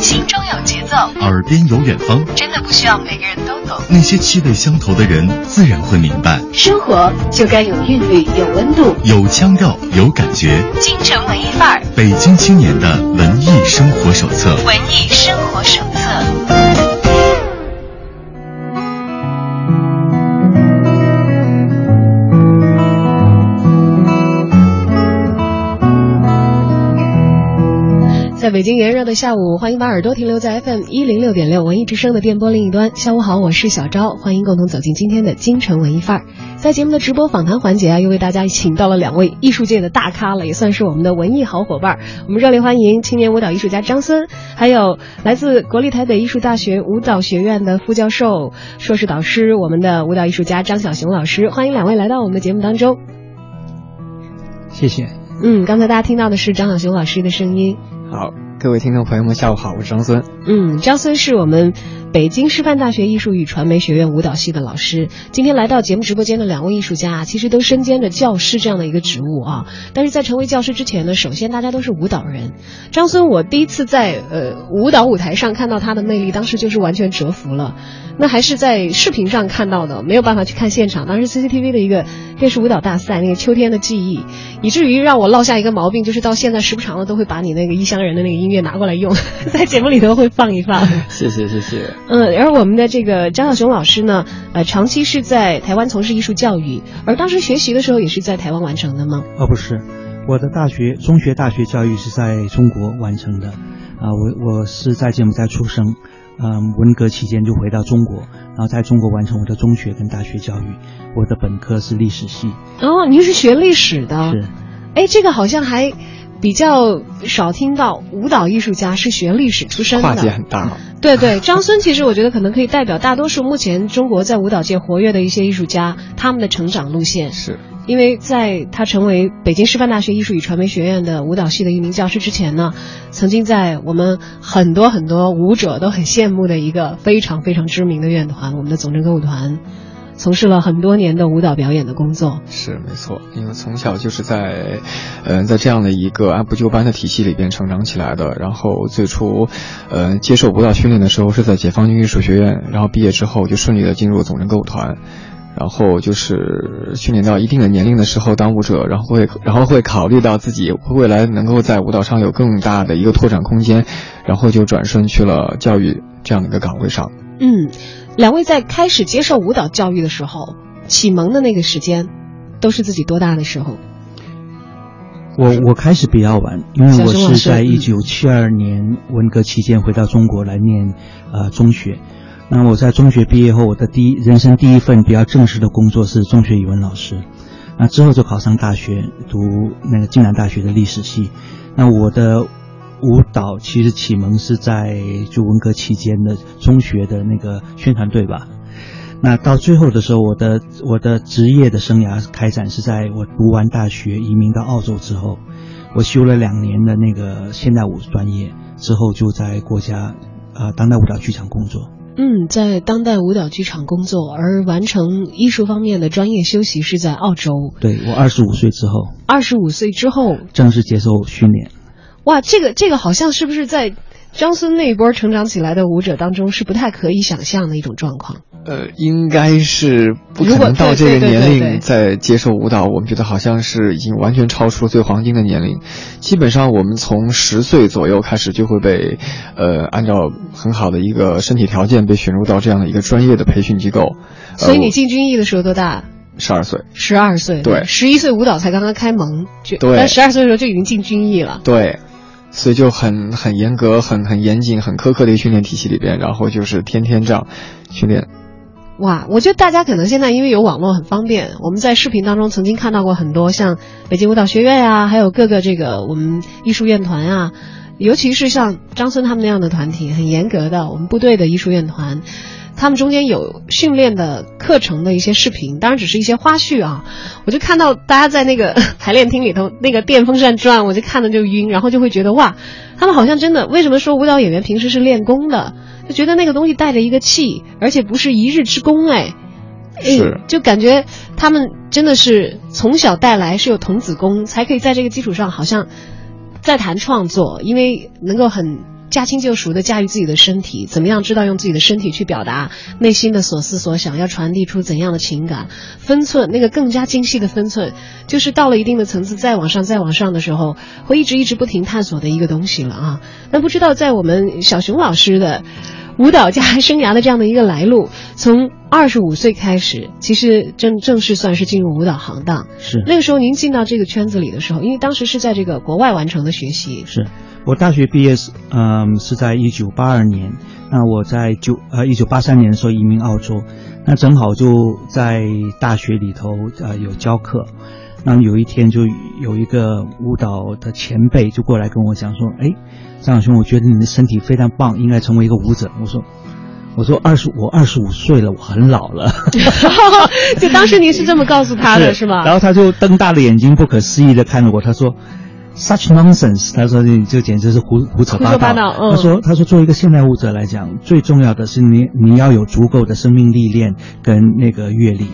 心中有节奏，耳边有远方，真的不需要每个人都懂。那些气味相投的人，自然会明白。生活就该有韵律，有温度，有腔调，有感觉。京城文艺范儿，北京青年的文艺生活手册。文艺生活手在北京炎热的下午，欢迎把耳朵停留在 FM 一零六点六文艺之声的电波另一端。下午好，我是小昭，欢迎共同走进今天的京城文艺范儿。在节目的直播访谈环节啊，又为大家请到了两位艺术界的大咖了，也算是我们的文艺好伙伴。我们热烈欢迎青年舞蹈艺术家张森，还有来自国立台北艺术大学舞蹈学院的副教授、硕士导师，我们的舞蹈艺术家张小雄老师。欢迎两位来到我们的节目当中。谢谢。嗯，刚才大家听到的是张小雄老师的声音。好，各位听众朋友们，下午好，我是张孙。嗯，张孙是我们北京师范大学艺术与传媒学院舞蹈系的老师。今天来到节目直播间的两位艺术家啊，其实都身兼着教师这样的一个职务啊。但是在成为教师之前呢，首先大家都是舞蹈人。张孙，我第一次在呃舞蹈舞台上看到他的魅力，当时就是完全折服了。那还是在视频上看到的，没有办法去看现场。当时 CCTV 的一个电视舞蹈大赛，那个秋天的记忆，以至于让我落下一个毛病，就是到现在时不常的都会把你那个异乡人的那个音乐拿过来用，在节目里头会放一放。谢 谢谢谢。嗯，而我们的这个张小雄老师呢，呃，长期是在台湾从事艺术教育，而当时学习的时候也是在台湾完成的吗？啊，不是，我的大学、中学、大学教育是在中国完成的。啊，我我是在柬埔寨出生。嗯，文革期间就回到中国，然后在中国完成我的中学跟大学教育。我的本科是历史系。哦，您是学历史的？是。哎，这个好像还比较少听到，舞蹈艺术家是学历史出身的。跨界很大。对对，张孙其实我觉得可能可以代表大多数目前中国在舞蹈界活跃的一些艺术家他们的成长路线。是。因为在他成为北京师范大学艺术与传媒学院的舞蹈系的一名教师之前呢，曾经在我们很多很多舞者都很羡慕的一个非常非常知名的院团——我们的总政歌舞团，从事了很多年的舞蹈表演的工作。是没错，因为从小就是在，嗯，在这样的一个按部就班的体系里边成长起来的。然后最初，呃，接受舞蹈训练的时候是在解放军艺术学院，然后毕业之后就顺利的进入总政歌舞团。然后就是训练到一定的年龄的时候当舞者，然后会然后会考虑到自己未来能够在舞蹈上有更大的一个拓展空间，然后就转身去了教育这样的一个岗位上。嗯，两位在开始接受舞蹈教育的时候，启蒙的那个时间，都是自己多大的时候？我我开始比较晚，因为我是在一九七二年文革期间回到中国来念呃中学。那我在中学毕业后，我的第一人生第一份比较正式的工作是中学语文老师。那之后就考上大学，读那个暨南大学的历史系。那我的舞蹈其实启蒙是在就文革期间的中学的那个宣传队吧。那到最后的时候，我的我的职业的生涯开展是在我读完大学移民到澳洲之后，我修了两年的那个现代舞专业之后，就在国家啊当代舞蹈剧场工作。嗯，在当代舞蹈剧场工作，而完成艺术方面的专业修习是在澳洲。对我二十五岁之后，二十五岁之后正式接受训练。哇，这个这个好像是不是在张孙那一波成长起来的舞者当中是不太可以想象的一种状况？呃，应该是不可能到这个年龄再接受舞蹈。我们觉得好像是已经完全超出了最黄金的年龄。基本上，我们从十岁左右开始就会被，呃，按照很好的一个身体条件被选入到这样的一个专业的培训机构。所以你进军艺的时候多大？十二岁。十二岁。对。十一岁舞蹈才刚刚开蒙，对。但十二岁的时候就已经进军艺了。对。所以就很很严格、很很严谨、很苛刻的一个训练体系里边，然后就是天天这样训练。哇，我觉得大家可能现在因为有网络很方便，我们在视频当中曾经看到过很多像北京舞蹈学院呀，还有各个这个我们艺术院团啊，尤其是像张森他们那样的团体，很严格的我们部队的艺术院团，他们中间有训练的课程的一些视频，当然只是一些花絮啊。我就看到大家在那个排练厅里头那个电风扇转，我就看着就晕，然后就会觉得哇，他们好像真的为什么说舞蹈演员平时是练功的？就觉得那个东西带着一个气，而且不是一日之功哎，是，就感觉他们真的是从小带来是有童子功，才可以在这个基础上好像再谈创作，因为能够很驾轻就熟的驾驭自己的身体，怎么样知道用自己的身体去表达内心的所思所想，要传递出怎样的情感，分寸那个更加精细的分寸，就是到了一定的层次再往上再往上的时候，会一直一直不停探索的一个东西了啊。那不知道在我们小熊老师的。舞蹈家生涯的这样的一个来路，从二十五岁开始，其实正正式算是进入舞蹈行当。是那个时候您进到这个圈子里的时候，因为当时是在这个国外完成的学习。是我大学毕业是嗯是在一九八二年，那我在九呃一九八三年的时候移民澳洲，那正好就在大学里头呃有教课，那有一天就有一个舞蹈的前辈就过来跟我讲说，哎。张小兄，我觉得你的身体非常棒，应该成为一个舞者。我说，我说二十，我二十五岁了，我很老了。就当时您是这么告诉他的，是吗？然后他就瞪大了眼睛，不可思议的看着我，他说：“Such nonsense！” 他说：“你这简直是胡胡扯八道。”他说：“他说作为一个现代舞者来讲，最重要的是你你要有足够的生命历练跟那个阅历，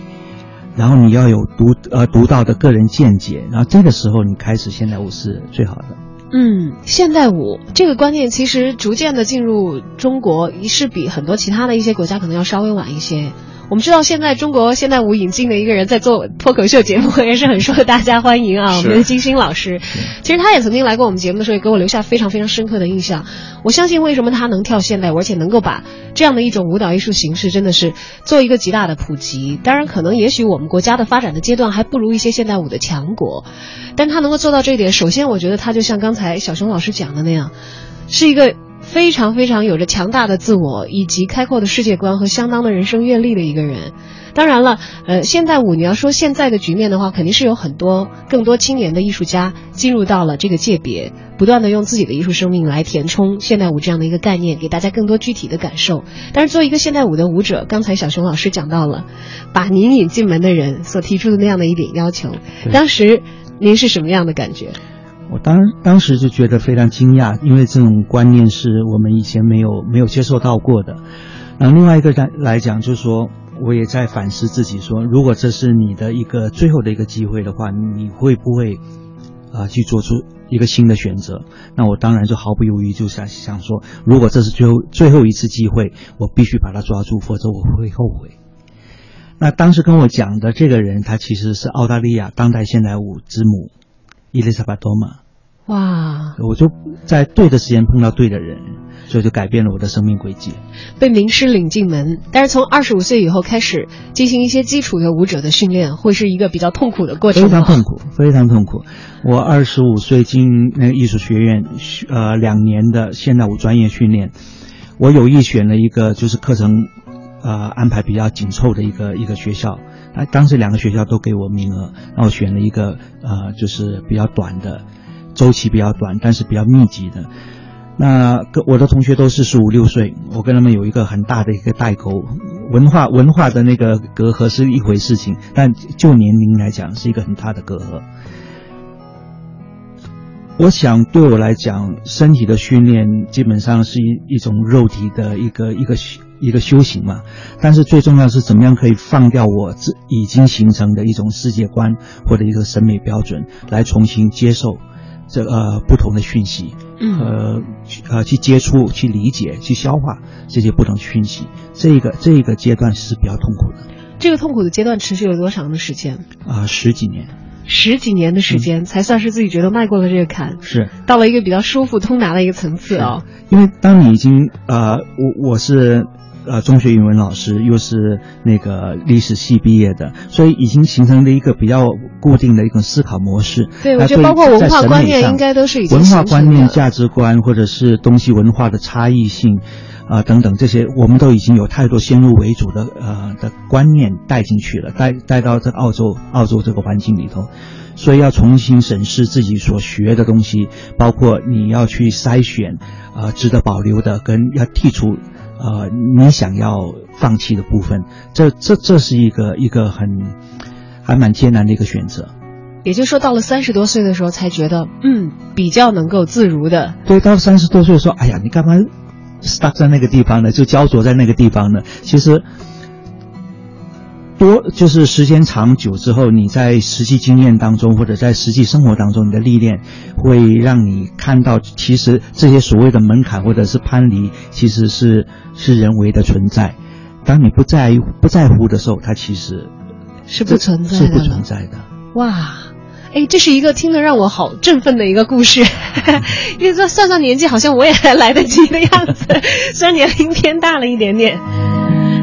然后你要有独呃独到的个人见解，然后这个时候你开始现代舞是最好的。”嗯，现代舞这个观念其实逐渐的进入中国，是比很多其他的一些国家可能要稍微晚一些。我们知道现在中国现代舞引进的一个人在做脱口秀节目，也是很受大家欢迎啊。我们的金星老师，其实他也曾经来过我们节目的时候，也给我留下非常非常深刻的印象。我相信为什么他能跳现代舞，而且能够把这样的一种舞蹈艺术形式真的是做一个极大的普及。当然，可能也许我们国家的发展的阶段还不如一些现代舞的强国，但他能够做到这一点，首先我觉得他就像刚才小熊老师讲的那样，是一个。非常非常有着强大的自我以及开阔的世界观和相当的人生阅历的一个人。当然了，呃，现代舞你要说现在的局面的话，肯定是有很多更多青年的艺术家进入到了这个界别，不断的用自己的艺术生命来填充现代舞这样的一个概念，给大家更多具体的感受。但是作为一个现代舞的舞者，刚才小熊老师讲到了，把您引进门的人所提出的那样的一点要求，当时您是什么样的感觉？我当当时就觉得非常惊讶，因为这种观念是我们以前没有没有接受到过的。然后另外一个来来讲，就是说我也在反思自己，说如果这是你的一个最后的一个机会的话，你会不会啊去做出一个新的选择？那我当然就毫不犹豫就想想说，如果这是最后最后一次机会，我必须把它抓住，否则我会后悔。那当时跟我讲的这个人，他其实是澳大利亚当代现代舞之母。伊丽莎白多玛，哇！我就在对的时间碰到对的人，所以就改变了我的生命轨迹。被名师领进门，但是从二十五岁以后开始进行一些基础的舞者的训练，会是一个比较痛苦的过程。非常痛苦，非常痛苦。我二十五岁进那个艺术学院，呃，两年的现代舞专业训练，我有意选了一个就是课程，呃，安排比较紧凑的一个一个学校。哎，当时两个学校都给我名额，然后选了一个呃，就是比较短的，周期比较短，但是比较密集的。那跟我的同学都是十五六岁，我跟他们有一个很大的一个代沟，文化文化的那个隔阂是一回事情，但就年龄来讲是一个很大的隔阂。我想对我来讲，身体的训练基本上是一一种肉体的一个一个。一个修行嘛，但是最重要是怎么样可以放掉我自已经形成的一种世界观或者一个审美标准，来重新接受这呃不同的讯息，呃呃去接触、去理解、去消化这些不同讯息。这个这个阶段是比较痛苦的。这个痛苦的阶段持续了多长的时间？啊，十几年。十几年的时间才算是自己觉得迈过了这个坎，是到了一个比较舒服通达的一个层次啊。因为当你已经呃，我我是。呃，中学语文老师又是那个历史系毕业的，所以已经形成了一个比较固定的一种思考模式。对，我觉得包括文化观念应该都是已经文化观念、价值观，或者是东西文化的差异性，啊等等这些，我们都已经有太多先入为主的呃的观念带进去了，带带到这澳洲澳洲这个环境里头，所以要重新审视自己所学的东西，包括你要去筛选啊值得保留的，跟要剔除。呃，你想要放弃的部分，这这这是一个一个很还蛮艰难的一个选择。也就是说，到了三十多岁的时候，才觉得嗯，比较能够自如的。对，到三十多岁的时候，哎呀，你干嘛 stuck 在那个地方呢？就焦灼在那个地方呢？其实多就是时间长久之后，你在实际经验当中或者在实际生活当中，你的历练会让你看到，其实这些所谓的门槛或者是攀离，其实是是人为的存在。当你不在不在乎的时候，它其实是不存在的，是不存在的。哇，哎，这是一个听得让我好振奋的一个故事。因为算算年纪，好像我也还来得及的样子，虽然年龄偏大了一点点。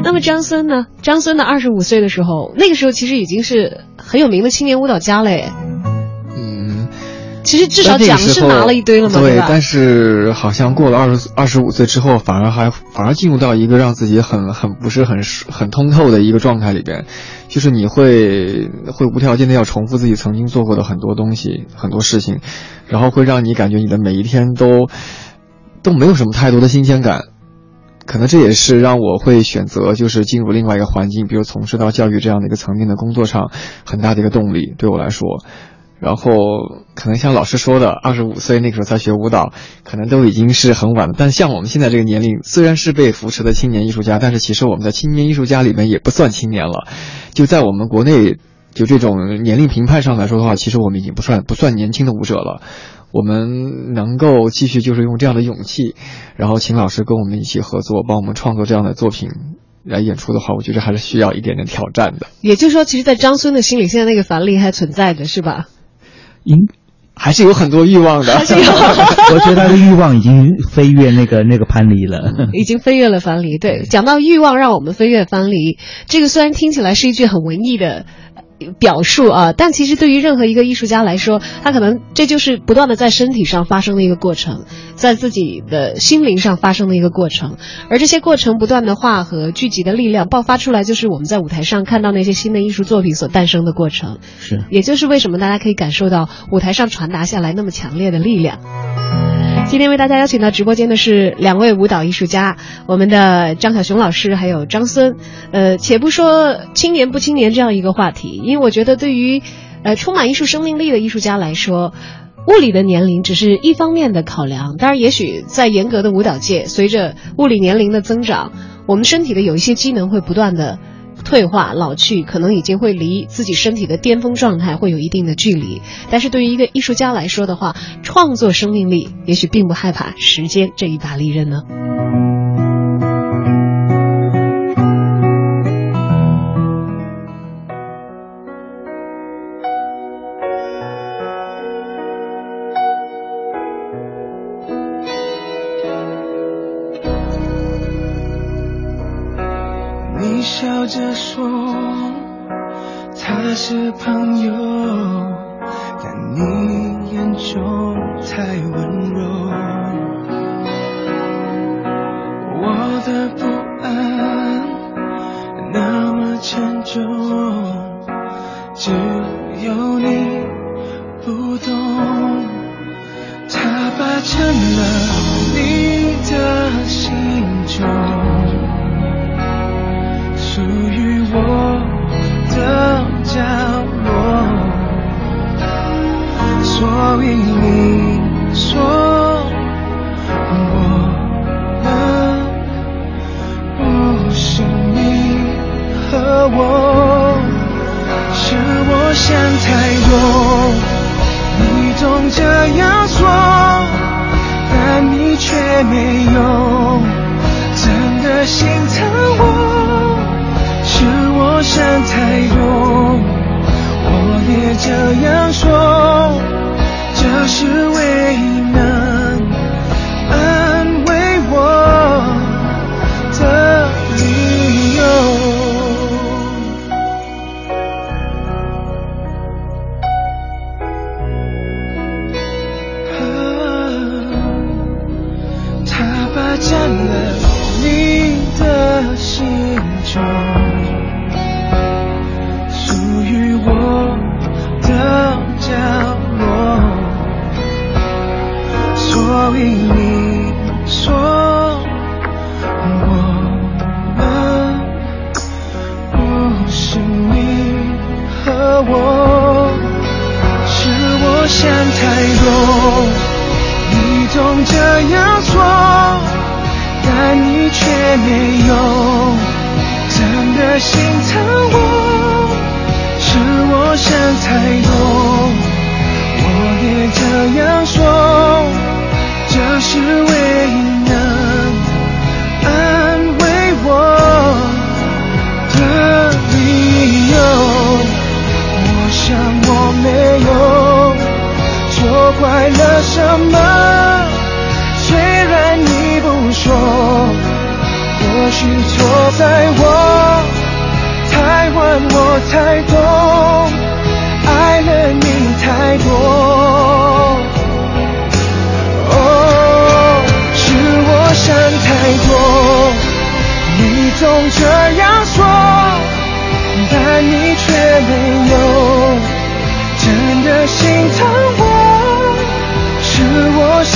那么张森呢？张森呢二十五岁的时候，那个时候其实已经是很有名的青年舞蹈家了。哎，其实至少奖是拿了一堆了嘛，对但是好像过了二十二十五岁之后，反而还反而进入到一个让自己很很不是很很通透的一个状态里边，就是你会会无条件的要重复自己曾经做过的很多东西、很多事情，然后会让你感觉你的每一天都都没有什么太多的新鲜感。可能这也是让我会选择就是进入另外一个环境，比如从事到教育这样的一个层面的工作上，很大的一个动力对我来说。然后可能像老师说的，二十五岁那个时候才学舞蹈，可能都已经是很晚了。但像我们现在这个年龄，虽然是被扶持的青年艺术家，但是其实我们在青年艺术家里面也不算青年了。就在我们国内，就这种年龄评判上来说的话，其实我们已经不算不算年轻的舞者了。我们能够继续就是用这样的勇气，然后请老师跟我们一起合作，帮我们创作这样的作品来演出的话，我觉得还是需要一点点挑战的。也就是说，其实，在张孙的心里，现在那个樊丽还存在着，是吧？应还是有很多欲望的。我觉得他的欲望已经飞越那个那个藩篱了，已经飞越了藩篱。对，讲到欲望，让我们飞越藩篱，这个虽然听起来是一句很文艺的。表述啊，但其实对于任何一个艺术家来说，他可能这就是不断的在身体上发生的一个过程，在自己的心灵上发生的一个过程，而这些过程不断的化合聚集的力量爆发出来，就是我们在舞台上看到那些新的艺术作品所诞生的过程。是，也就是为什么大家可以感受到舞台上传达下来那么强烈的力量。今天为大家邀请到直播间的是两位舞蹈艺术家，我们的张小雄老师还有张森。呃，且不说青年不青年这样一个话题，因为我觉得对于呃充满艺术生命力的艺术家来说，物理的年龄只是一方面的考量。当然，也许在严格的舞蹈界，随着物理年龄的增长，我们身体的有一些机能会不断的。退化、老去，可能已经会离自己身体的巅峰状态会有一定的距离。但是对于一个艺术家来说的话，创作生命力也许并不害怕时间这一把利刃呢。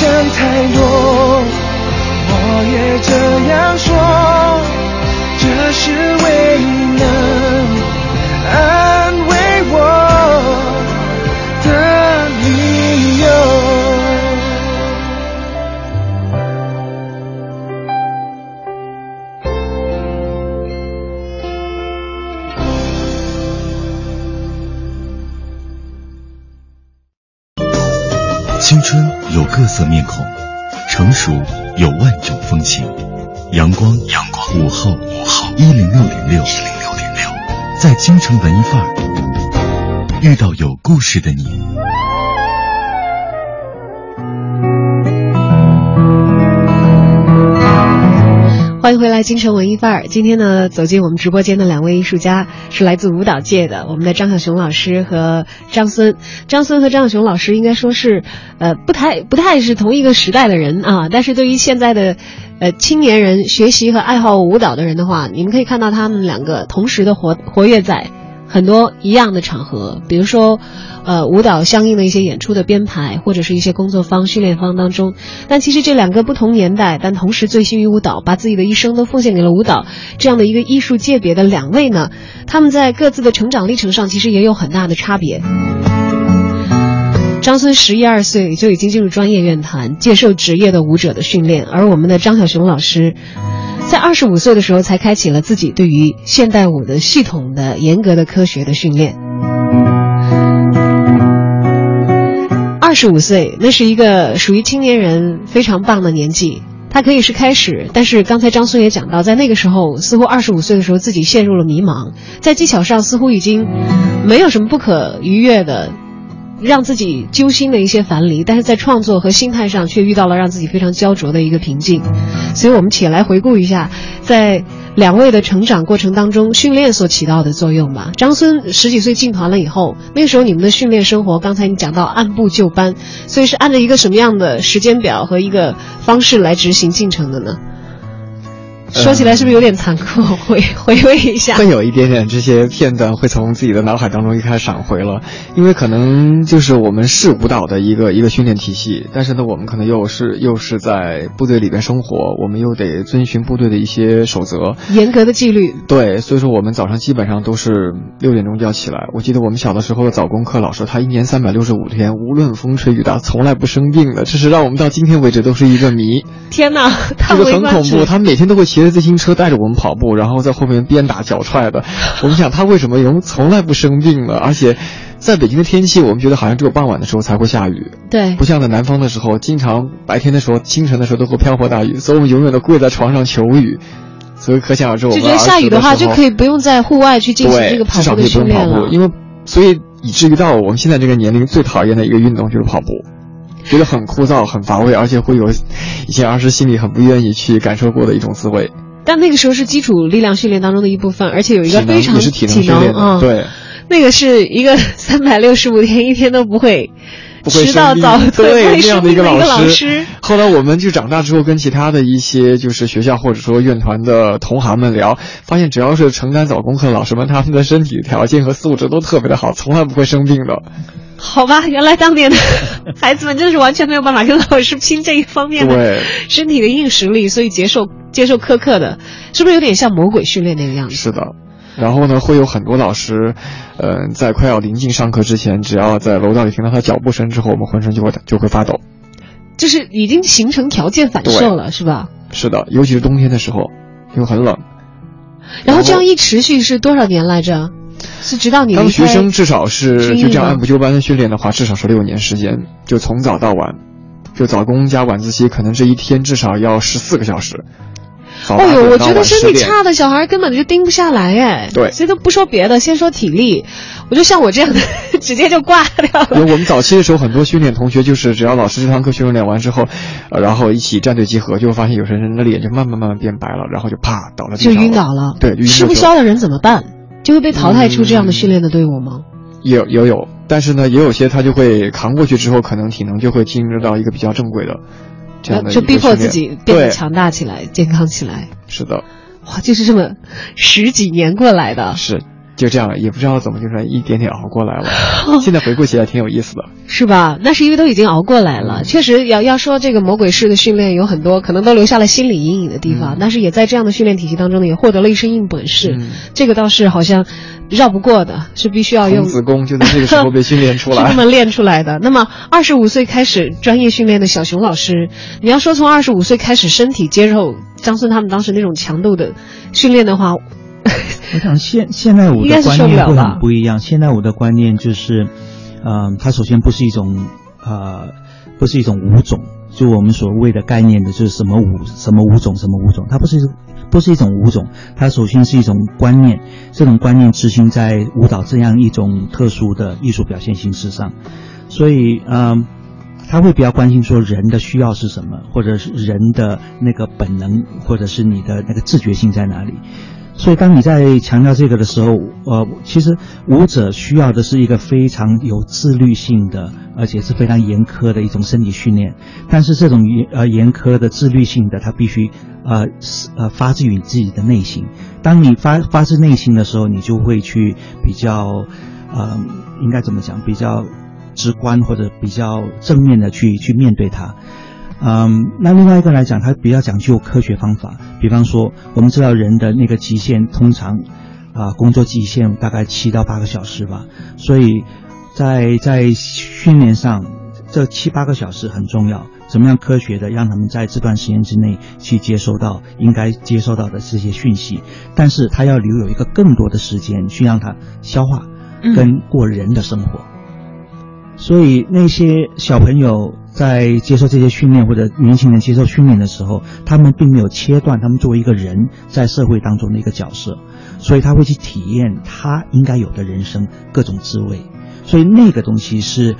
想太多，我也这样说，这是唯一能安慰我的理由。青春有各色面孔，成熟有万种风情。阳光，阳光，午后，午后，一零六点六，一零六点六，在京城文艺范儿遇到有故事的你。欢迎回来，京城文艺范儿。今天呢，走进我们直播间的两位艺术家是来自舞蹈界的，我们的张小熊老师和张孙。张孙和张小熊老师应该说是，呃，不太不太是同一个时代的人啊。但是对于现在的，呃，青年人学习和爱好舞蹈的人的话，你们可以看到他们两个同时的活活跃在很多一样的场合，比如说。呃，舞蹈相应的一些演出的编排，或者是一些工作方、训练方当中。但其实这两个不同年代，但同时醉心于舞蹈，把自己的一生都奉献给了舞蹈这样的一个艺术界别的两位呢，他们在各自的成长历程上其实也有很大的差别。张孙十一二岁就已经进入专业院团，接受职业的舞者的训练，而我们的张小熊老师，在二十五岁的时候才开启了自己对于现代舞的系统的、严格的、科学的训练。二十五岁，那是一个属于青年人非常棒的年纪。他可以是开始，但是刚才张孙也讲到，在那个时候，似乎二十五岁的时候自己陷入了迷茫，在技巧上似乎已经没有什么不可逾越的，让自己揪心的一些樊篱，但是在创作和心态上却遇到了让自己非常焦灼的一个瓶颈。所以我们且来回顾一下，在。两位的成长过程当中，训练所起到的作用吧。张孙十几岁进团了以后，那个时候你们的训练生活，刚才你讲到按部就班，所以是按照一个什么样的时间表和一个方式来执行进程的呢？说起来是不是有点残酷？回回味一下，会有一点点这些片段会从自己的脑海当中一开始闪回了，因为可能就是我们是舞蹈的一个一个训练体系，但是呢，我们可能又是又是在部队里边生活，我们又得遵循部队的一些守则，严格的纪律。对，所以说我们早上基本上都是六点钟就要起来。我记得我们小的时候的早功课老师，他一年三百六十五天，无论风吹雨打，从来不生病的，这是让我们到今天为止都是一个谜。天哪，这个很恐怖，他每天都会骑着自行车带着我们跑步，然后在后面鞭打脚踹的。我们想他为什么能从来不生病呢？而且，在北京的天气，我们觉得好像只有傍晚的时候才会下雨，对，不像在南方的时候，经常白天的时候、清晨的时候都会瓢泼大雨，所以我们永远都跪在床上求雨。所以可想而知，我们就觉得下雨的话就可以不用在户外去进行这个跑步的训练了，因为所以以至于到我们现在这个年龄最讨厌的一个运动就是跑步。觉得很枯燥、很乏味，而且会有以前儿时心里很不愿意去感受过的一种滋味。但那个时候是基础力量训练当中的一部分，而且有一个非常体能训练啊，对，那个是一个三百六十五天一天都不会迟到早对那样的一个老师。后来我们就长大之后，跟其他的一些就是学校或者说院团的同行们聊，发现只要是承担早功课的老师们，他们的身体条件和素质都特别的好，从来不会生病的。好吧，原来当年的孩子们真的是完全没有办法跟老师拼这一方面的身体的硬实力，所以接受接受苛刻的，是不是有点像魔鬼训练那个样子？是的，然后呢，会有很多老师，呃，在快要临近上课之前，只要在楼道里听到他脚步声之后，我们浑身就会就会发抖，就是已经形成条件反射了，是吧？是的，尤其是冬天的时候，因为很冷。然后这样一持续是多少年来着？是直到你当学生至少是就这样按部就班的训练的话，至少是六年时间，就从早到晚，就早功加晚自习，可能这一天至少要十四个小时。早八哦呦，我觉得身体差的小孩根本就盯不下来哎。对所以都不说别的，先说体力，我就像我这样的，直接就挂掉了。我们早期的时候，很多训练同学就是只要老师这堂课训练完之后，呃，然后一起站队集合，就会发现有些人的脸就慢慢慢慢变白了，然后就啪倒了就晕倒了，对，就吃不消的人怎么办？就会被淘汰出这样的训练的队伍吗？也有也有，但是呢，也有些他就会扛过去之后，可能体能就会进入到一个比较正规的这样的一个就逼迫自己变得，强大起来、健康起来。是的，哇，就是这么十几年过来的，是就这样，也不知道怎么就是一点点熬过来了。现在回顾起来挺有意思的。是吧？那是因为都已经熬过来嗯了。确实要要说这个魔鬼式的训练有很多可能都留下了心理阴影的地方，嗯但是也在这样的训练体系当中呢，也获得了一身硬本事。嗯这个倒是好像绕不过的，是必须要用童子宫就在这个时候被训练出 是这。么练出来的。那么，二十五岁开始专业训练的小熊老师，你要说从二十五岁开始身体接受张孙他们当时那种强度的训练的话，我想现现代舞的观念会很不一样。现代舞的观念就是，嗯、它首先不是一种呃，不是一种舞种，就我们所谓的概念的，就是什么舞什么舞种什么舞种，它不是不是一种舞种，它首先是一种观念，这种观念执行在舞蹈这样一种特殊的艺术表现形式上，所以嗯。他会比较关心说人的需要是什么，或者是人的那个本能，或者是你的那个自觉性在哪里。所以，当你在强调这个的时候，呃，其实舞者需要的是一个非常有自律性的，而且是非常严苛的一种身体训练。但是，这种严呃严苛的自律性的，它必须呃是呃发自于你自己的内心。当你发发自内心的时候，你就会去比较，呃，应该怎么讲？比较直观或者比较正面的去去面对它。嗯，那另外一个来讲，它比较讲究科学方法。比方说，我们知道人的那个极限通常啊、工作极限大概七到八个小时吧，所以在在训练上，这七八个小时很重要。怎么样科学的让他们在这段时间之内去接收到应该接收到的这些讯息，但是他要留有一个更多的时间去让他消化跟过人的生活。所以那些小朋友在接受这些训练，或者年轻人接受训练的时候，他们并没有切断他们作为一个人在社会当中的一个角色，所以他会去体验他应该有的人生各种滋味。所以那个东西是，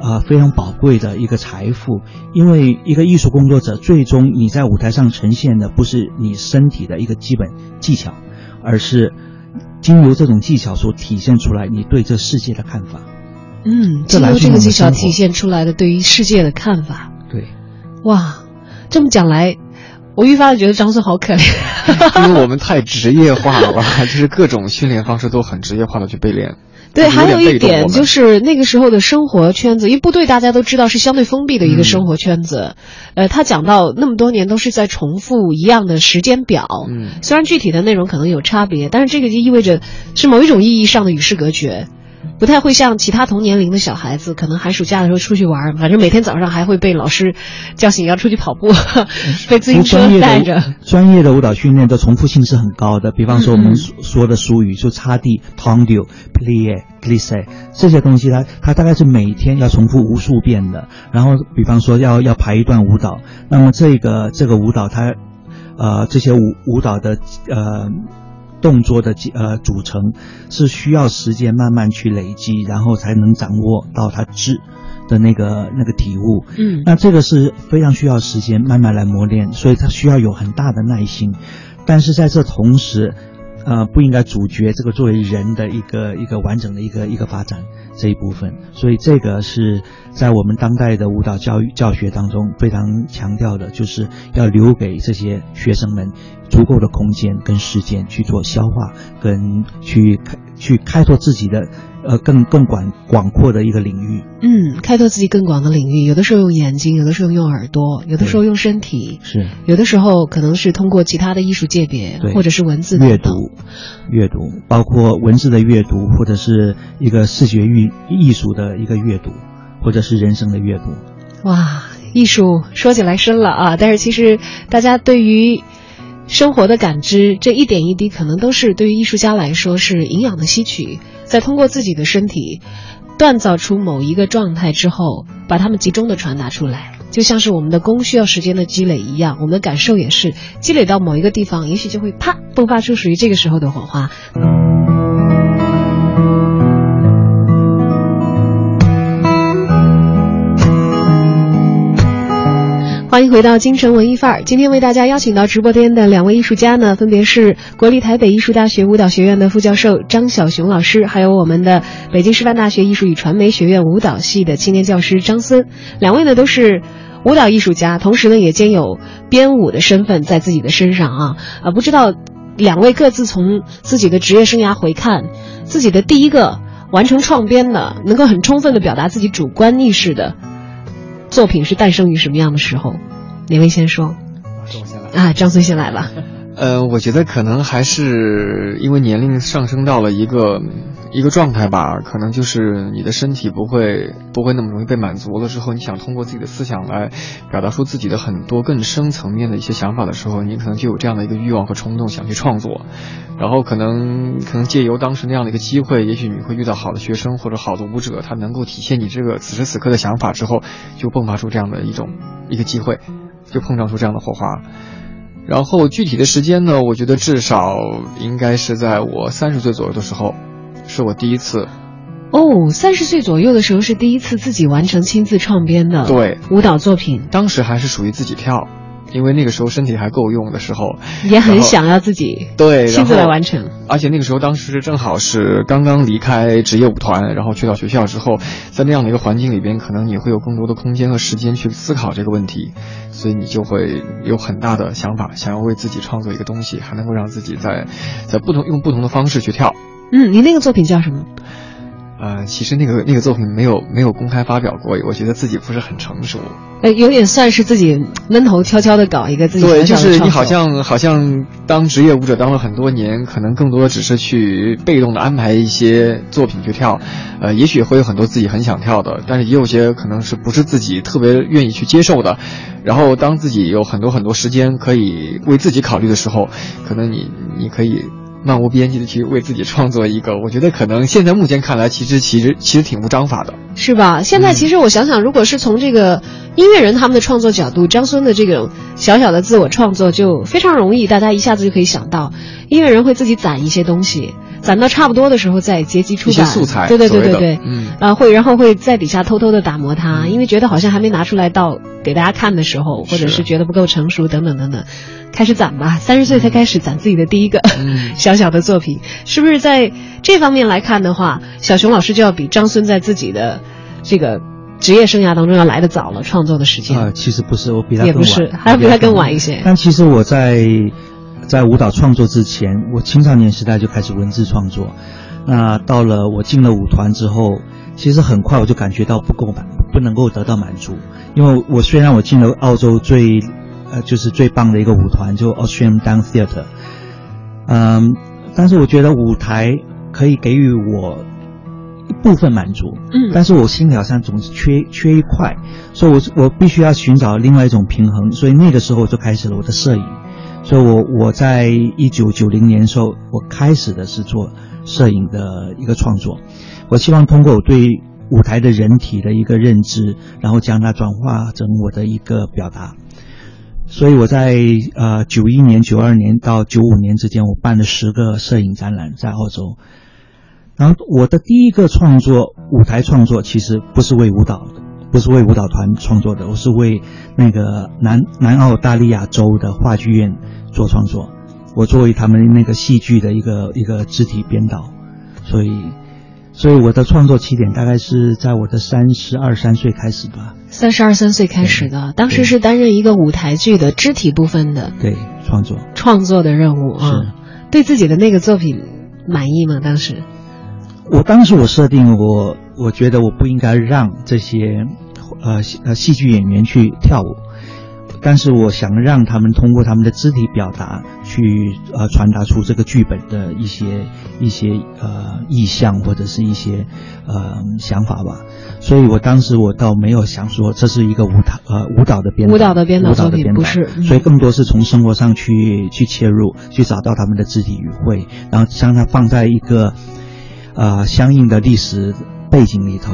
呃，非常宝贵的一个财富，因为一个艺术工作者最终你在舞台上呈现的不是你身体的一个基本技巧，而是经由这种技巧所体现出来你对这世界的看法。嗯，经由这个技巧体现出来的对于世界的看法，对。哇，这么讲来，我愈发的觉得张松好可怜。因为我们太职业化了，就是各种训练方式都很职业化的去被练。对，还有一点就是那个时候的生活圈子，因为部队大家都知道是相对封闭的一个嗯生活圈子。呃，他讲到那么多年都是在重复一样的时间表，嗯虽然具体的内容可能有差别，但是这个就意味着是某一种意义上的与世隔绝。不太会像其他同年龄的小孩子，可能寒暑假的时候出去玩，反正每天早上还会被老师叫醒要出去跑步，被自行车带着。的专业的舞蹈训练的重复性是很高的，比方说我们说的俗语，就擦地、tondio、plie、glisse 这些东西它，它大概是每天要重复无数遍的。然后，比方说要要排一段舞蹈，那么这个这个舞蹈它，呃，这些舞舞蹈的呃。动作的呃组成是需要时间慢慢去累积，然后才能掌握到它质的那个那个体悟。嗯那这个是非常需要时间慢慢来磨练，所以它需要有很大的耐心。但是在这同时，呃，不应该主角这个作为人的一个一个完整的一个一个发展这一部分。所以这个是在我们当代的舞蹈教育教学当中非常强调的，就是要留给这些学生们足够的空间跟时间去做消化，跟去开去开拓自己的呃更更广广阔的一个领域。嗯，开拓自己更广的领域，有的时候用眼睛，有的时候用耳朵，有的时候用身体，是有的时候可能是通过其他的艺术界别或者是文字阅读，阅读包括文字的阅读，或者是一个视觉艺艺术的一个阅读，或者是人生的阅读。哇，艺术说起来深了啊，但是其实大家对于生活的感知，这一点一滴，可能都是对于艺术家来说是营养的吸取，在通过自己的身体锻造出某一个状态之后，把它们集中的传达出来，就像是我们的功需要时间的积累一样，我们的感受也是积累到某一个地方，也许就会啪迸发出属于这个时候的火花。欢迎回到京城文艺范儿。今天为大家邀请到直播间的两位艺术家呢，分别是国立台北艺术大学舞蹈学院的副教授张小雄老师，还有我们的北京师范大学艺术与传媒学院舞蹈系的青年教师张森。两位呢都是舞蹈艺术家，同时呢也兼有编舞的身份在自己的身上啊。啊，不知道两位各自从自己的职业生涯回看，自己的第一个完成创编的，能够很充分的表达自己主观意识的。作品是诞生于什么样的时候？哪位先说？啊，张孙先来吧。呃，我觉得可能还是因为年龄上升到了一个一个状态吧，可能就是你的身体不会不会那么容易被满足了之后，你想通过自己的思想来表达出自己的很多更深层面的一些想法的时候，你可能就有这样的一个欲望和冲动想去创作，然后可能可能借由当时那样的一个机会，也许你会遇到好的学生或者好的舞者，他能够体现你这个此时此刻的想法之后，就迸发出这样的一种一个机会，就碰撞出这样的火花。然后具体的时间呢，我觉得至少应该是在我三十岁左右的时候，是我第一次。哦，三十岁左右的时候是第一次自己完成亲自创编的对。舞蹈作品，当时还是属于自己跳，因为那个时候身体还够用的时候，也很想要自己对亲自来完成。而且那个时候当时正好是刚刚离开职业舞团，然后去到学校之后，在那样的一个环境里边，可能你会有更多的空间和时间去思考这个问题。所以你就会有很大的想法，想要为自己创作一个东西，还能够让自己在在不同用不同的方式去跳。嗯，你那个作品叫什么？呃，其实那个那个作品没有没有公开发表过，我觉得自己不是很成熟。呃，有点算是自己闷头悄悄的搞一个自己对，就是你好像好像当职业舞者当了很多年，可能更多的只是去被动的安排一些作品去跳，呃，也许会有很多自己很想跳的，但是也有些可能是不是自己特别愿意去接受的。然后当自己有很多很多时间可以为自己考虑的时候，可能你你可以。漫无边际的去为自己创作一个，我觉得可能现在目前看来，其实其实其实挺无章法的，是吧？现在其实我想想，如果是从这个音乐人他们的创作角度，张孙的这种小小的自我创作就非常容易，大家一下子就可以想到，音乐人会自己攒一些东西。攒到差不多的时候再结集出版，素材，对对对对对，嗯，啊会，然后会在底下偷偷的打磨它，因为觉得好像还没拿出来到给大家看的时候，或者是觉得不够成熟等等等等，开始攒吧，三十岁才开始攒自己的第一个 小小的作品，是不是在这方面来看的话，小熊老师就要比张孙在自己的这个职业生涯当中要来的早了，创作的时间。啊，其实不是，我比他也不是，还要比他更晚一些，但其实我在。在舞蹈创作之前，我青少年时代就开始文字创作。那到了我进了舞团之后，其实很快我就感觉到不够满，不能够得到满足。因为我虽然我进了澳洲最，呃，就是最棒的一个舞团，就 Australian Dance Theatre，嗯，但是我觉得舞台可以给予我一部分满足，嗯，但是我心里好像总是缺缺一块，所以我我必须要寻找另外一种平衡。所以那个时候我就开始了我的摄影。所以，我我在一九九零年时候，我开始的是做摄影的一个创作。我希望通过我对舞台的人体的一个认知，然后将它转化成我的一个表达。所以我在呃九一年、九二年到九五年之间，我办了十个摄影展览在澳洲。然后我的第一个创作舞台创作，其实不是为舞蹈的。不是为舞蹈团创作的，我是为那个南南澳大利亚州的话剧院做创作。我作为他们那个戏剧的一个一个肢体编导，所以，所以我的创作起点大概是在我的三十二三岁开始吧。三十二三岁开始的，当时是担任一个舞台剧的肢体部分的对创作创作的任务啊。对自己的那个作品满意吗？当时？我当时我设定我我觉得我不应该让这些。呃，呃，戏剧演员去跳舞，但是我想让他们通过他们的肢体表达去呃传达出这个剧本的一些一些呃意象或者是一些呃想法吧。所以我当时我倒没有想说这是一个舞蹈呃舞蹈的编舞蹈的编导作品不是，所以更多是从生活上去去切入，去找到他们的肢体语汇，然后将它放在一个呃相应的历史背景里头。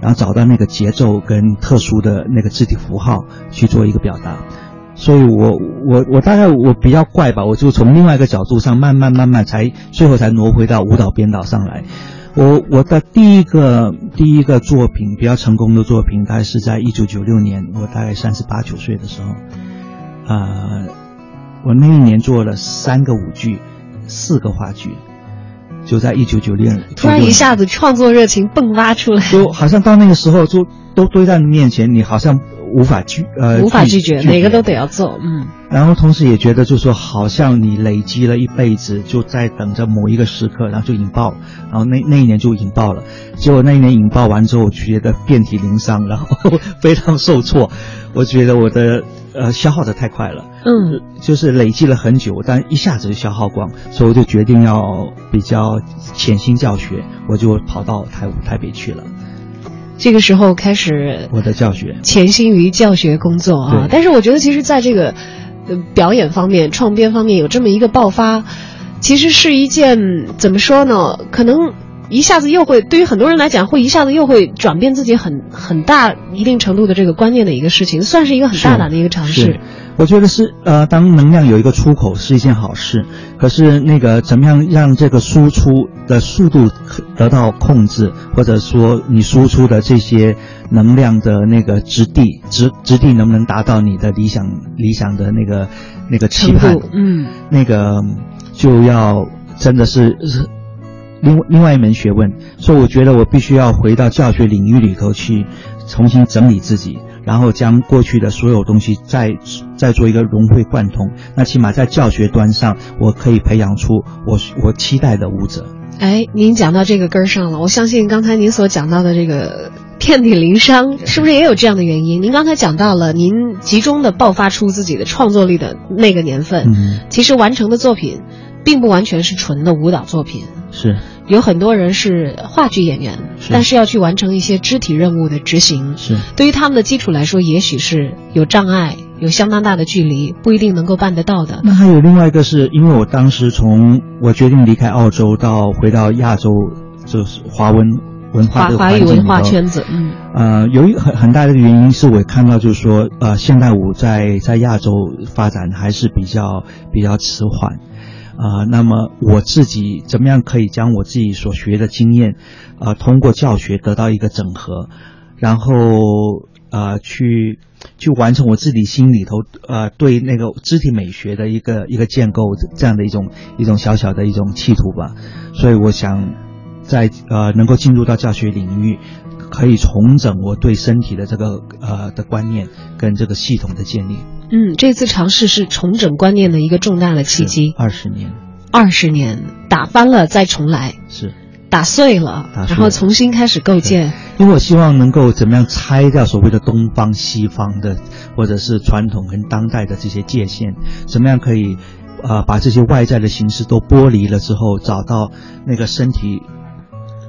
然后找到那个节奏跟特殊的那个字体符号去做一个表达，所以我我我大概我比较怪吧，我就从另外一个角度上慢慢慢慢才最后才挪回到舞蹈编导上来。我我的第一个第一个作品比较成功的作品，大概是在一九九六年，我大概三十八九岁的时候，啊，我那一年做了三个舞剧，四个话剧。就在一九九六年，突然一下子创作热情迸发出来，就好像到那个时候，就都堆在你面前，你好像无法拒呃无法拒绝，哪个都得要做，嗯。然后同时也觉得，就说好像你累积了一辈子，就在等着某一个时刻，然后就引爆，然后那那一年就引爆了。结果那一年引爆完之后，我觉得遍体鳞伤，然后 非常受挫。我觉得我的。呃，消耗的太快了，嗯，就是累积了很久，但一下子就消耗光，所以我就决定要比较潜心教学，我就跑到台台北去了。这个时候开始我的教学，潜心于教学工作啊。但是我觉得，其实在这个表演方面、创编方面有这么一个爆发，其实是一件怎么说呢？可能。一下子又会对于很多人来讲，会一下子又会转变自己很很大一定程度的这个观念的一个事情，算是一个很大胆的一个尝试。我觉得是呃，当能量有一个出口是一件好事。可是那个怎么样让这个输出的速度得到控制，或者说你输出的这些能量的那个质地质质地能不能达到你的理想理想的那个那个期盼？嗯，那个就要真的是是。另另外一门学问，所以我觉得我必须要回到教学领域里头去，重新整理自己，然后将过去的所有东西再再做一个融会贯通。那起码在教学端上，我可以培养出我我期待的舞者。哎，您讲到这个根儿上了，我相信刚才您所讲到的这个遍体鳞伤，是不是也有这样的原因？您刚才讲到了您集中的爆发出自己的创作力的那个年份，其实完成的作品。并不完全是纯的舞蹈作品，是有很多人是话剧演员，但是要去完成一些肢体任务的执行，是对于他们的基础来说，也许是有障碍，有相当大的距离，不一定能够办得到的。那还有另外一个是，因为我当时从我决定离开澳洲到回到亚洲，就是华文文化的华语文化圈子，嗯，呃，有一很很大的原因是我看到就是说，呃，现代舞在在亚洲发展还是比较比较迟缓。啊，那么我自己怎么样可以将我自己所学的经验，啊，通过教学得到一个整合，然后啊，去去完成我自己心里头呃对那个肢体美学的一个一个建构这样的一种一种小小的一种企图吧。所以我想在呃能够进入到教学领域，可以重整我对身体的这个呃的观念跟这个系统的建立。嗯，这次尝试是重整观念的一个重大的契机。二十年，二十年打翻了再重来，是打碎了，然后重新开始构建。因为我希望能够怎么样拆掉所谓的东方西方的，或者是传统跟当代的这些界限，怎么样可以啊把这些外在的形式都剥离了之后，找到那个身体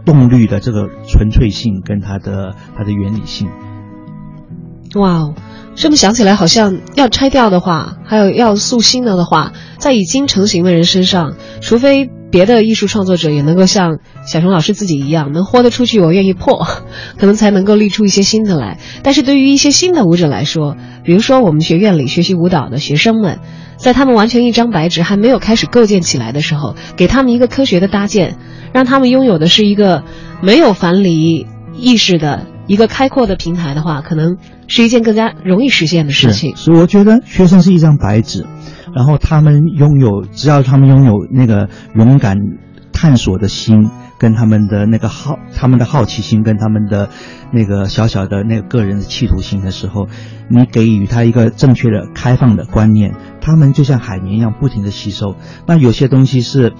动力的这个纯粹性跟它的它的原理性。哇哦。这么想起来，好像要拆掉的话，还有要塑新的的话，在已经成型的人身上，除非别的艺术创作者也能够像小熊老师自己一样，能豁得出去，我愿意破，可能才能够立出一些新的来。但是对于一些新的舞者来说，比如说我们学院里学习舞蹈的学生们，在他们完全一张白纸还没有开始构建起来的时候，给他们一个科学的搭建，让他们拥有的是一个没有樊篱意识的。一个开阔的平台的话，可能是一件更加容易实现的事情。所以我觉得学生是一张白纸，然后他们拥有，只要他们拥有那个勇敢探索的心，跟他们的那个好，他们的好奇心，跟他们的那个小小的那个个人的企图心的时候，你给予他一个正确的、开放的观念，他们就像海绵一样不停的吸收。那有些东西是。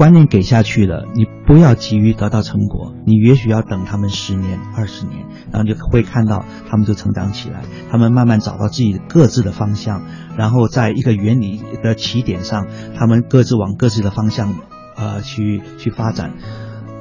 观念给下去了，你不要急于得到成果，你也许要等他们十年、二十年，然后就会看到他们就成长起来，他们慢慢找到自己各自的方向，然后在一个原理的起点上，他们各自往各自的方向，呃，去去发展。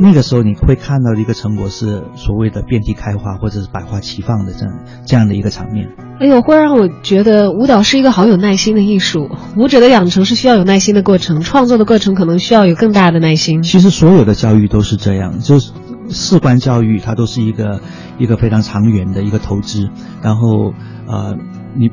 那个时候你会看到的一个成果是所谓的遍地开花或者是百花齐放的这样这样的一个场面。哎呦，会让我觉得舞蹈是一个好有耐心的艺术，舞者的养成是需要有耐心的过程，创作的过程可能需要有更大的耐心。其实所有的教育都是这样，就是事关教育，它都是一个一个非常长远的一个投资。然后呃，你。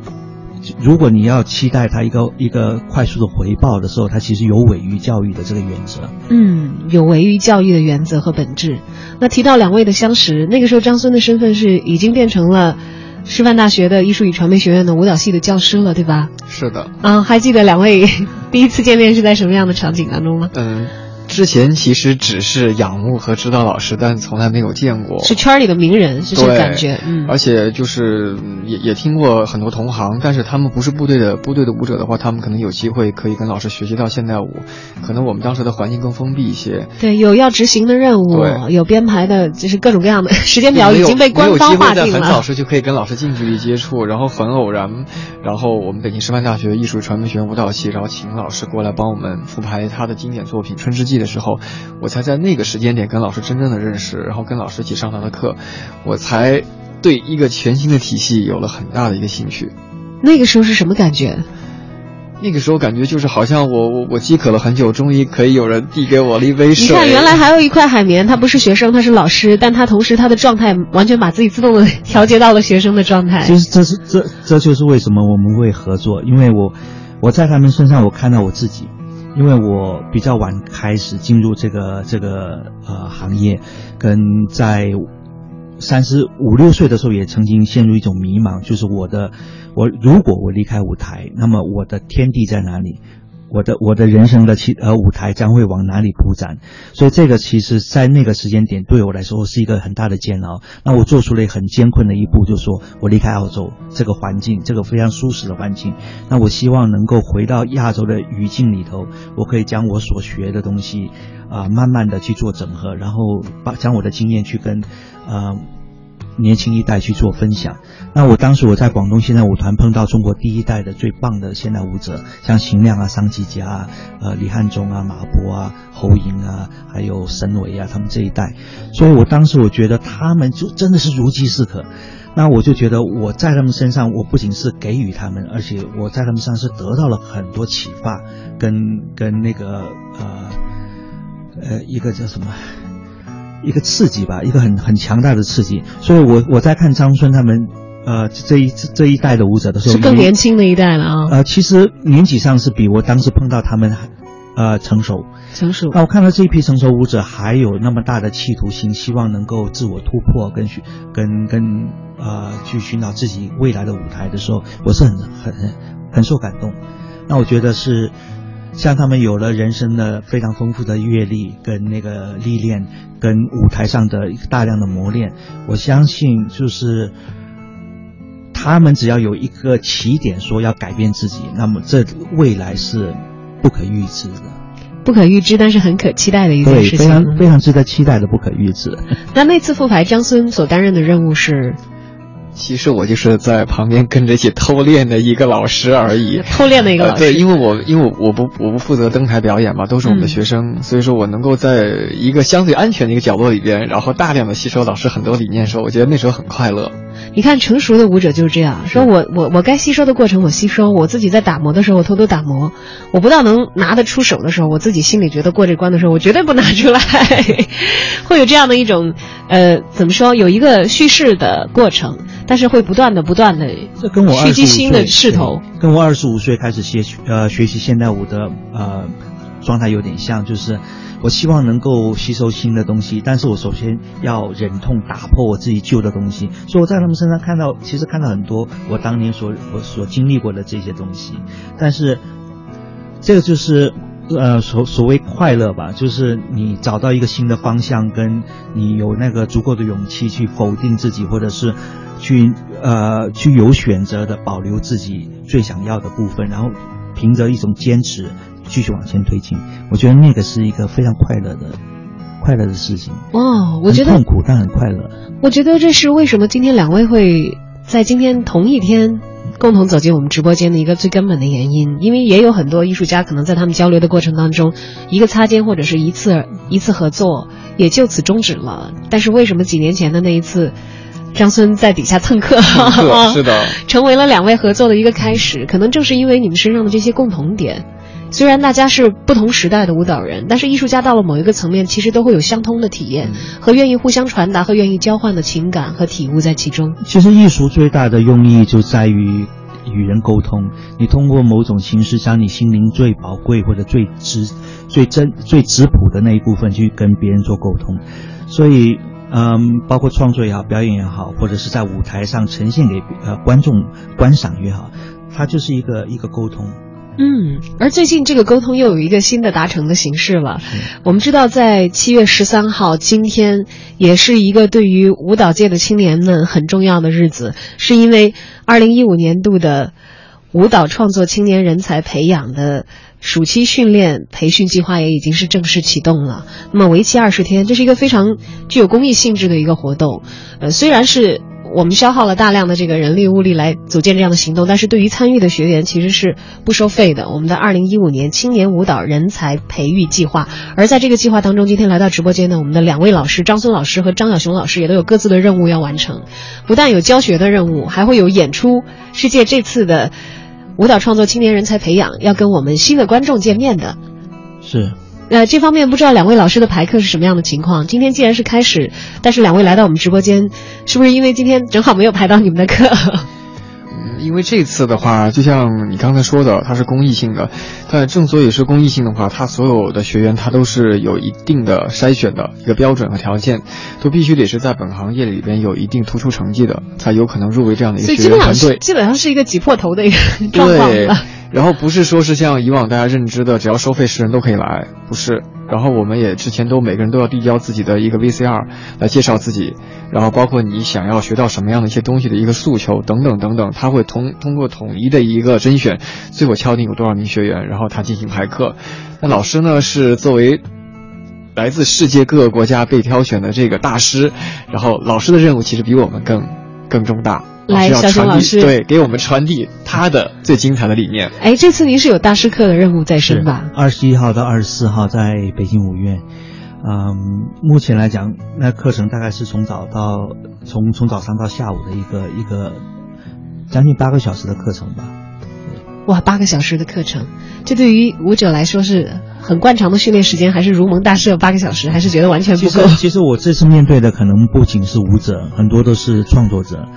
如果你要期待他一个一个快速的回报的时候，他其实有违于教育的这个原则。嗯，有违于教育的原则和本质。那提到两位的相识，那个时候张孙的身份是已经变成了师范大学的艺术与传媒学院的舞蹈系的教师了，对吧？是的。啊，还记得两位 第一次见面是在什么样的场景当中吗？嗯。之前其实只是仰慕和指导老师，但从来没有见过。是圈里的名人，是这感觉。嗯，而且就是也也听过很多同行，但是他们不是部队的部队的舞者的话，他们可能有机会可以跟老师学习到现代舞。可能我们当时的环境更封闭一些。对，有要执行的任务，有编排的，就是各种各样的 时间表已经被官方划定了。很早时就可以跟老师近距离接触，然后很偶然，然后我们北京师范大学艺术传媒学院舞蹈系，然后请老师过来帮我们复排他的经典作品《春之祭》的时候。我才在那个时间点跟老师真正的认识，然后跟老师一起上他的课，我才对一个全新的体系有了很大的一个兴趣。那个时候是什么感觉？那个时候感觉就是好像我我我饥渴了很久，终于可以有人递给我了一杯水。你看，原来还有一块海绵，他不是学生，他是老师，但他同时他的状态完全把自己自动的调节到了学生的状态。其实这是这这就是为什么我们会合作，因为我我在他们身上我看到我自己。因为我比较晚开始进入这个这个呃行业，跟在三十五六岁的时候也曾经陷入一种迷茫，就是我的我如果我离开舞台，那么我的天地在哪里？我的我的人生的其呃舞台将会往哪里铺展？所以这个其实，在那个时间点对我来说是一个很大的煎熬。那我做出了很艰困的一步，就是说我离开澳洲这个环境，这个非常舒适的环境。那我希望能够回到亚洲的语境里头，我可以将我所学的东西啊，慢慢的去做整合，然后把将我的经验去跟呃。年轻一代去做分享。那我当时我在广东现代舞团碰到中国第一代的最棒的现代舞者，像邢亮啊、桑吉佳啊、呃李汉忠啊、马波啊、侯莹啊，还有沈伟啊，他们这一代。所以我当时我觉得他们就真的是如饥似渴。那我就觉得我在他们身上，我不仅是给予他们，而且我在他们身上是得到了很多启发，跟跟那个呃呃一个叫什么？一个刺激吧，一个很很强大的刺激。所以，我我在看张春他们，呃，这一这一代的舞者的时候，是更年轻的一代了啊。呃，其实年纪上是比我当时碰到他们，呃，成熟。成熟。那我看到这一批成熟舞者还有那么大的企图心，希望能够自我突破，跟寻跟跟呃去寻找自己未来的舞台的时候，我是很很很受感动。那我觉得是。像他们有了人生的非常丰富的阅历跟那个历练，跟舞台上的大量的磨练，我相信就是他们只要有一个起点，说要改变自己，那么这未来是不可预知的，不可预知，但是很可期待的一件事情，非常非常值得期待的，不可预知。那那次复排，张孙所担任的任务是。其实我就是在旁边跟着一起偷练的一个老师而已，偷练的一个老师。对，因为我因为我不我不负责登台表演嘛，都是我们的学生，所以说我能够在一个相对安全的一个角落里边，然后大量的吸收老师很多理念的时候，我觉得那时候很快乐。你看，成熟的舞者就是这样，说我我我该吸收的过程我吸收，我自己在打磨的时候我偷偷打磨，我不到能拿得出手的时候，我自己心里觉得过这关的时候，我绝对不拿出来，会有这样的一种呃怎么说，有一个叙事的过程。但是会不断的、不断的，这跟我蓄积新的势头，跟我二十五岁开始学呃学习现代舞的呃状态有点像，就是我希望能够吸收新的东西，但是我首先要忍痛打破我自己旧的东西，所以我在他们身上看到，其实看到很多我当年所我所经历过的这些东西，但是这个就是呃所所谓快乐吧，就是你找到一个新的方向，跟你有那个足够的勇气去否定自己，或者是。去呃去有选择的保留自己最想要的部分，然后凭着一种坚持继续往前推进。我觉得那个是一个非常快乐的快乐的事情。哦，我觉得很痛苦但很快乐。我觉得这是为什么今天两位会在今天同一天共同走进我们直播间的一个最根本的原因，因为也有很多艺术家可能在他们交流的过程当中，一个擦肩或者是一次一次合作也就此终止了。但是为什么几年前的那一次，张孙在底下蹭课，是的，成为了两位合作的一个开始？可能正是因为你们身上的这些共同点。虽然大家是不同时代的舞蹈人，但是艺术家到了某一个层面，其实都会有相通的体验和愿意互相传达和愿意交换的情感和体悟在其中。其实艺术最大的用意就在于与人沟通，你通过某种形式将你心灵最宝贵或者最直、最真、最质朴的那一部分去跟别人做沟通。所以，嗯，包括创作也好，表演也好，或者是在舞台上呈现给呃观众观赏也好，它就是一个一个沟通。嗯，而最近这个沟通又有一个新的达成的形式了。我们知道，在七月十三号，今天也是一个对于舞蹈界的青年们很重要的日子，是因为二零一五年度的舞蹈创作青年人才培养的暑期训练培训计划也已经是正式启动了。那么为期二十天，这是一个非常具有公益性质的一个活动。呃，虽然是。我们消耗了大量的这个人力物力来组建这样的行动，但是对于参与的学员其实是不收费的。我们的二零一五年青年舞蹈人才培育计划，而在这个计划当中，今天来到直播间的我们的两位老师张孙老师和张小雄老师也都有各自的任务要完成，不但有教学的任务，还会有演出。世界这次的舞蹈创作青年人才培养要跟我们新的观众见面的，是。呃，这方面不知道两位老师的排课是什么样的情况？今天既然是开始，但是两位来到我们直播间，是不是因为今天正好没有排到你们的课？嗯，因为这次的话，就像你刚才说的，它是公益性的。但正所以是公益性的话，它所有的学员他都是有一定的筛选的一个标准和条件，都必须得是在本行业里边有一定突出成绩的，才有可能入围这样的一个学员团队。基本上是一个挤破头的一个 状况了。然后不是说是像以往大家认知的，只要收费十人都可以来，不是。然后我们也之前都每个人都要递交自己的一个 VCR 来介绍自己，然后包括你想要学到什么样的一些东西的一个诉求等等等等，他会通通过统一的一个甄选，最后敲定有多少名学员，然后他进行排课。那老师呢是作为来自世界各个国家被挑选的这个大师，然后老师的任务其实比我们更更重大。来，小熊老师，对，给我们传递他的最精彩的理念。哎，这次您是有大师课的任务在身吧？二十一号到二十四号在北京五院，嗯，目前来讲，那课程大概是从早到从从早上到下午的一个一个将近八个小时的课程吧。哇，八个小时的课程，这对于舞者来说是很惯常的训练时间，还是如蒙大赦八个小时，还是觉得完全不够？其实我这次面对的可能不仅是舞者，很多都是创作者。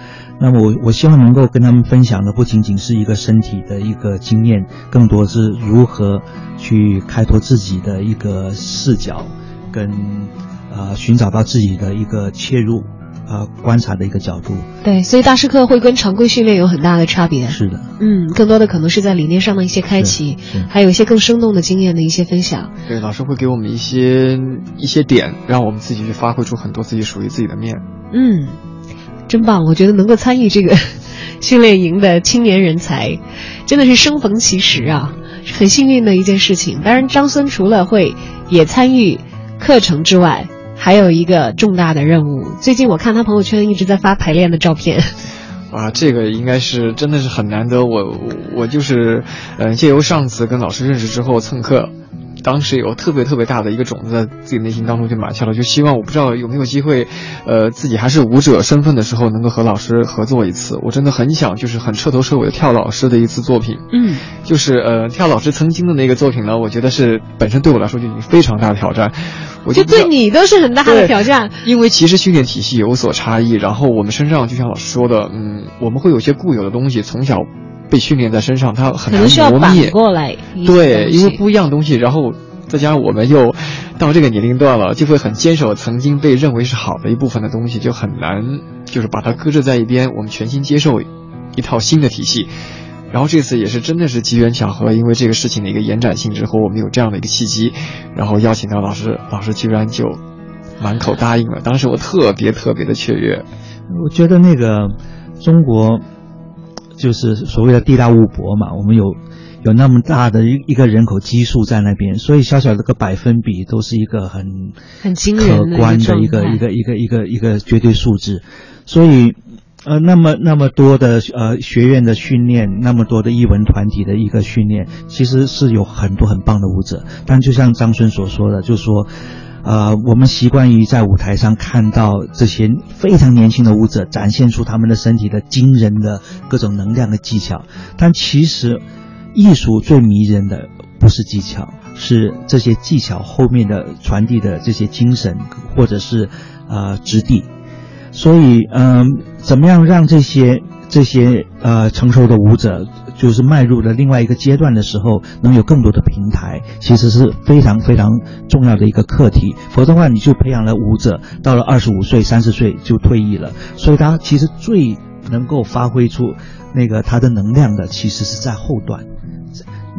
那么我我希望能够跟他们分享的不仅仅是一个身体的一个经验，更多是如何去开拓自己的一个视角，跟呃寻找到自己的一个切入呃观察的一个角度。对，所以大师课会跟常规训练有很大的差别。是的，嗯，更多的可能是在理念上的一些开启，还有一些更生动的经验的一些分享。对，老师会给我们一些一些点，让我们自己去发挥出很多自己属于自己的面。嗯。真棒！我觉得能够参与这个训练营的青年人才，真的是生逢其时啊，很幸运的一件事情。当然，张孙除了会也参与课程之外，还有一个重大的任务。最近我看他朋友圈一直在发排练的照片。啊，这个应该是真的是很难得。我我就是，呃，借由上次跟老师认识之后蹭课。当时有特别特别大的一个种子在自己内心当中就埋下了，就希望我不知道有没有机会，呃，自己还是舞者身份的时候，能够和老师合作一次。我真的很想，就是很彻头彻尾的跳老师的一次作品。嗯，就是呃，跳老师曾经的那个作品呢，我觉得是本身对我来说就已经非常大的挑战。我就对你都是很大的挑战，因为其实训练体系有所差异，然后我们身上就像老师说的，嗯，我们会有些固有的东西从小。被训练在身上，它很难磨灭。过来，对，因为不一样东西，然后再加上我们又到这个年龄段了，就会很坚守曾经被认为是好的一部分的东西，就很难就是把它搁置在一边。我们全心接受一套新的体系。然后这次也是真的是机缘巧合，因为这个事情的一个延展性之后，我们有这样的一个契机，然后邀请到老师，老师居然就满口答应了。当时我特别特别的雀跃。我觉得那个中国。就是所谓的地大物博嘛，我们有有那么大的一一个人口基数在那边，所以小小的个百分比都是一个很很惊人可观的一个一个一个一个一个绝对数字，所以。呃，那么那么多的呃学院的训练，那么多的艺文团体的一个训练，其实是有很多很棒的舞者。但就像张春所说的，就说，呃，我们习惯于在舞台上看到这些非常年轻的舞者展现出他们的身体的惊人的各种能量的技巧，但其实艺术最迷人的不是技巧，是这些技巧后面的传递的这些精神，或者是呃质地。所以，嗯，怎么样让这些这些呃成熟的舞者，就是迈入了另外一个阶段的时候，能有更多的平台，其实是非常非常重要的一个课题。否则的话，你就培养了舞者，到了二十五岁、三十岁就退役了。所以，他其实最能够发挥出那个他的能量的，其实是在后段。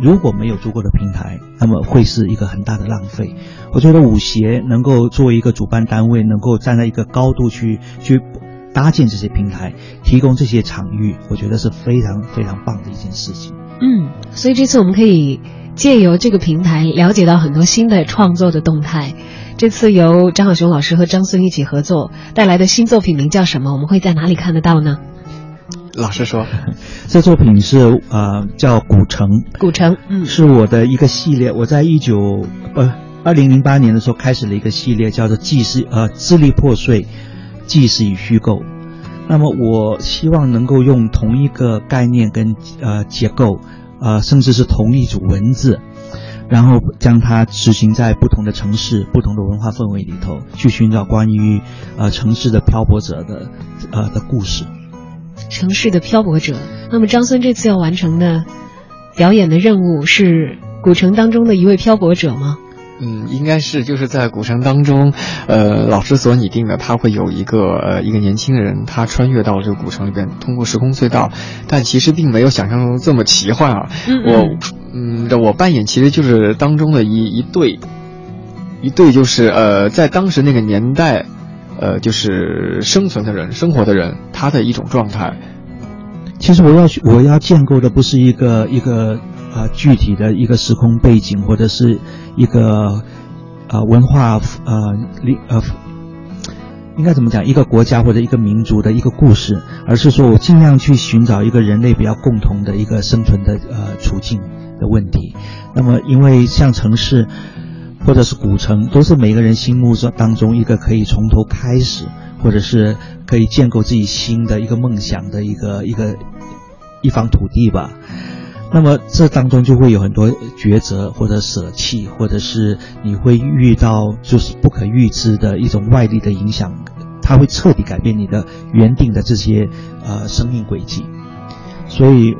如果没有足够的平台，那么会是一个很大的浪费。我觉得舞协能够作为一个主办单位，能够站在一个高度去去搭建这些平台，提供这些场域，我觉得是非常非常棒的一件事情。嗯，所以这次我们可以借由这个平台了解到很多新的创作的动态。这次由张小雄老师和张孙一起合作带来的新作品名叫什么？我们会在哪里看得到呢？老师说，这作品是呃叫《古城》，古城，嗯，是我的一个系列。我在一九呃二零零八年的时候开始了一个系列，叫做《纪事》呃支离破碎，纪实与虚构。那么我希望能够用同一个概念跟呃结构，呃甚至是同一组文字，然后将它执行在不同的城市、不同的文化氛围里头，去寻找关于呃城市的漂泊者的呃的故事。城市的漂泊者。那么张孙这次要完成的表演的任务是古城当中的一位漂泊者吗？嗯，应该是就是在古城当中，呃，老师所拟定的，他会有一个呃一个年轻人，他穿越到这个古城里边，通过时空隧道，但其实并没有想象中这么奇幻啊。我嗯，我扮演其实就是当中的一一对，一对就是呃，在当时那个年代。呃，就是生存的人，生活的人，他的一种状态。其实我要我要建构的不是一个一个啊具体的一个时空背景，或者是一个啊文化呃历呃应该怎么讲一个国家或者一个民族的一个故事，而是说我尽量去寻找一个人类比较共同的一个生存的呃处境的问题。那么，因为像城市。或者是古城，都是每个人心目中当中一个可以从头开始，或者是可以建构自己新的一个梦想的一个一个一方土地吧。那么这当中就会有很多抉择或者舍弃，或者是你会遇到就是不可预知的一种外力的影响，它会彻底改变你的原定的这些呃生命轨迹。所以。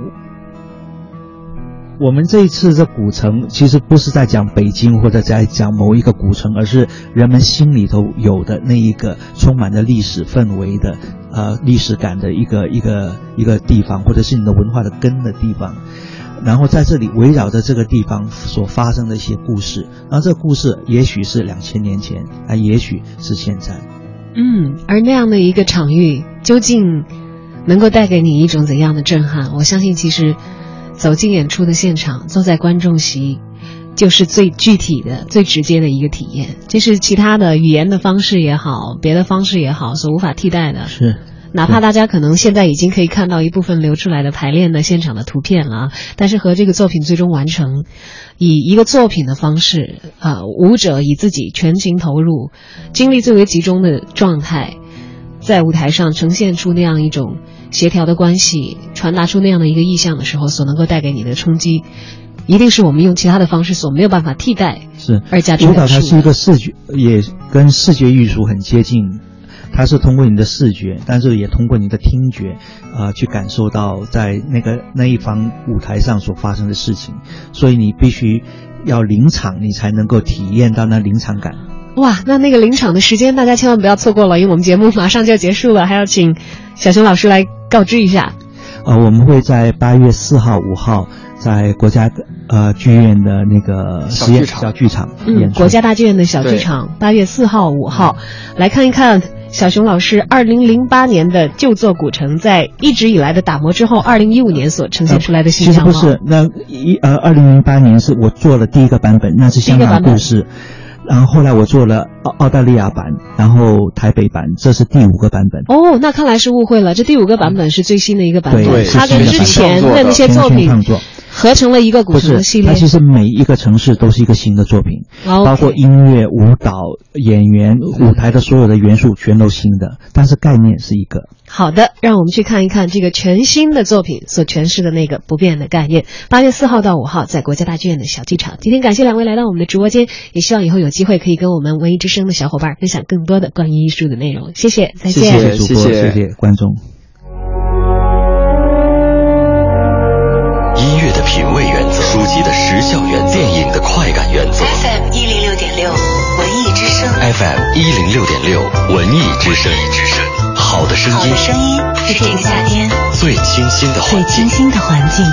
我们这一次这古城，其实不是在讲北京或者在讲某一个古城，而是人们心里头有的那一个充满着历史氛围的，呃，历史感的一个一个一个地方，或者是你的文化的根的地方。然后在这里围绕着这个地方所发生的一些故事，然后这个故事也许是两千年前，啊，也许是现在。嗯，而那样的一个场域，究竟能够带给你一种怎样的震撼？我相信，其实。走进演出的现场，坐在观众席，就是最具体的、最直接的一个体验。这是其他的语言的方式也好，别的方式也好，所无法替代的。是，哪怕大家可能现在已经可以看到一部分流出来的排练的现场的图片了，但是和这个作品最终完成，以一个作品的方式，啊，舞者以自己全情投入、精力最为集中的状态，在舞台上呈现出那样一种。协调的关系，传达出那样的一个意象的时候，所能够带给你的冲击，一定是我们用其他的方式所没有办法替代。是而加舞蹈它是一个视觉，也跟视觉艺术很接近。它是通过你的视觉，但是也通过你的听觉，啊，去感受到在那个那一方舞台上所发生的事情。所以你必须要临场，你才能够体验到那临场感。哇，那那个临场的时间，大家千万不要错过了，因为我们节目马上就要结束了，还要请小熊老师来。告知一下，呃，我们会在八月四号、五号在国家呃剧院的那个实验小剧场，嗯，国家大剧院的小剧场，八月四号、五号来看一看小熊老师二零零八年的旧作古城，在一直以来的打磨之后，二零一五年所呈现出来的新样貌。其实不是，那一呃，二零零八年是我做了第一个版本，那是香港故事。然后后来我做了澳澳大利亚版，然后台北版，这是第五个版本。哦，那看来是误会了，这第五个版本是最新的一个版本，对，它跟之前的那些作品合成了一个古城系列。它其实每一个城市都是一个新的作品，包括音乐、舞蹈、演员、舞台的所有的元素全都新的，但是概念是一个。好的，让我们去看一看这个全新的作品所诠释的那个不变的概念。八月四号到五号，在国家大剧院的小剧场。今天感谢两位来到我们的直播间，也希望以后有机会可以跟我们文艺之声的小伙伴分享更多的关于艺术的内容。谢谢，再见。谢谢主播，谢谢观众。音乐的品味原则，书籍的时效原则，电影的快感原则。FM 一零六点六，文艺之声。FM 一零六点六，文艺之声。好的声音，好的声音是这个夏天最清新的环境。最清新的环境。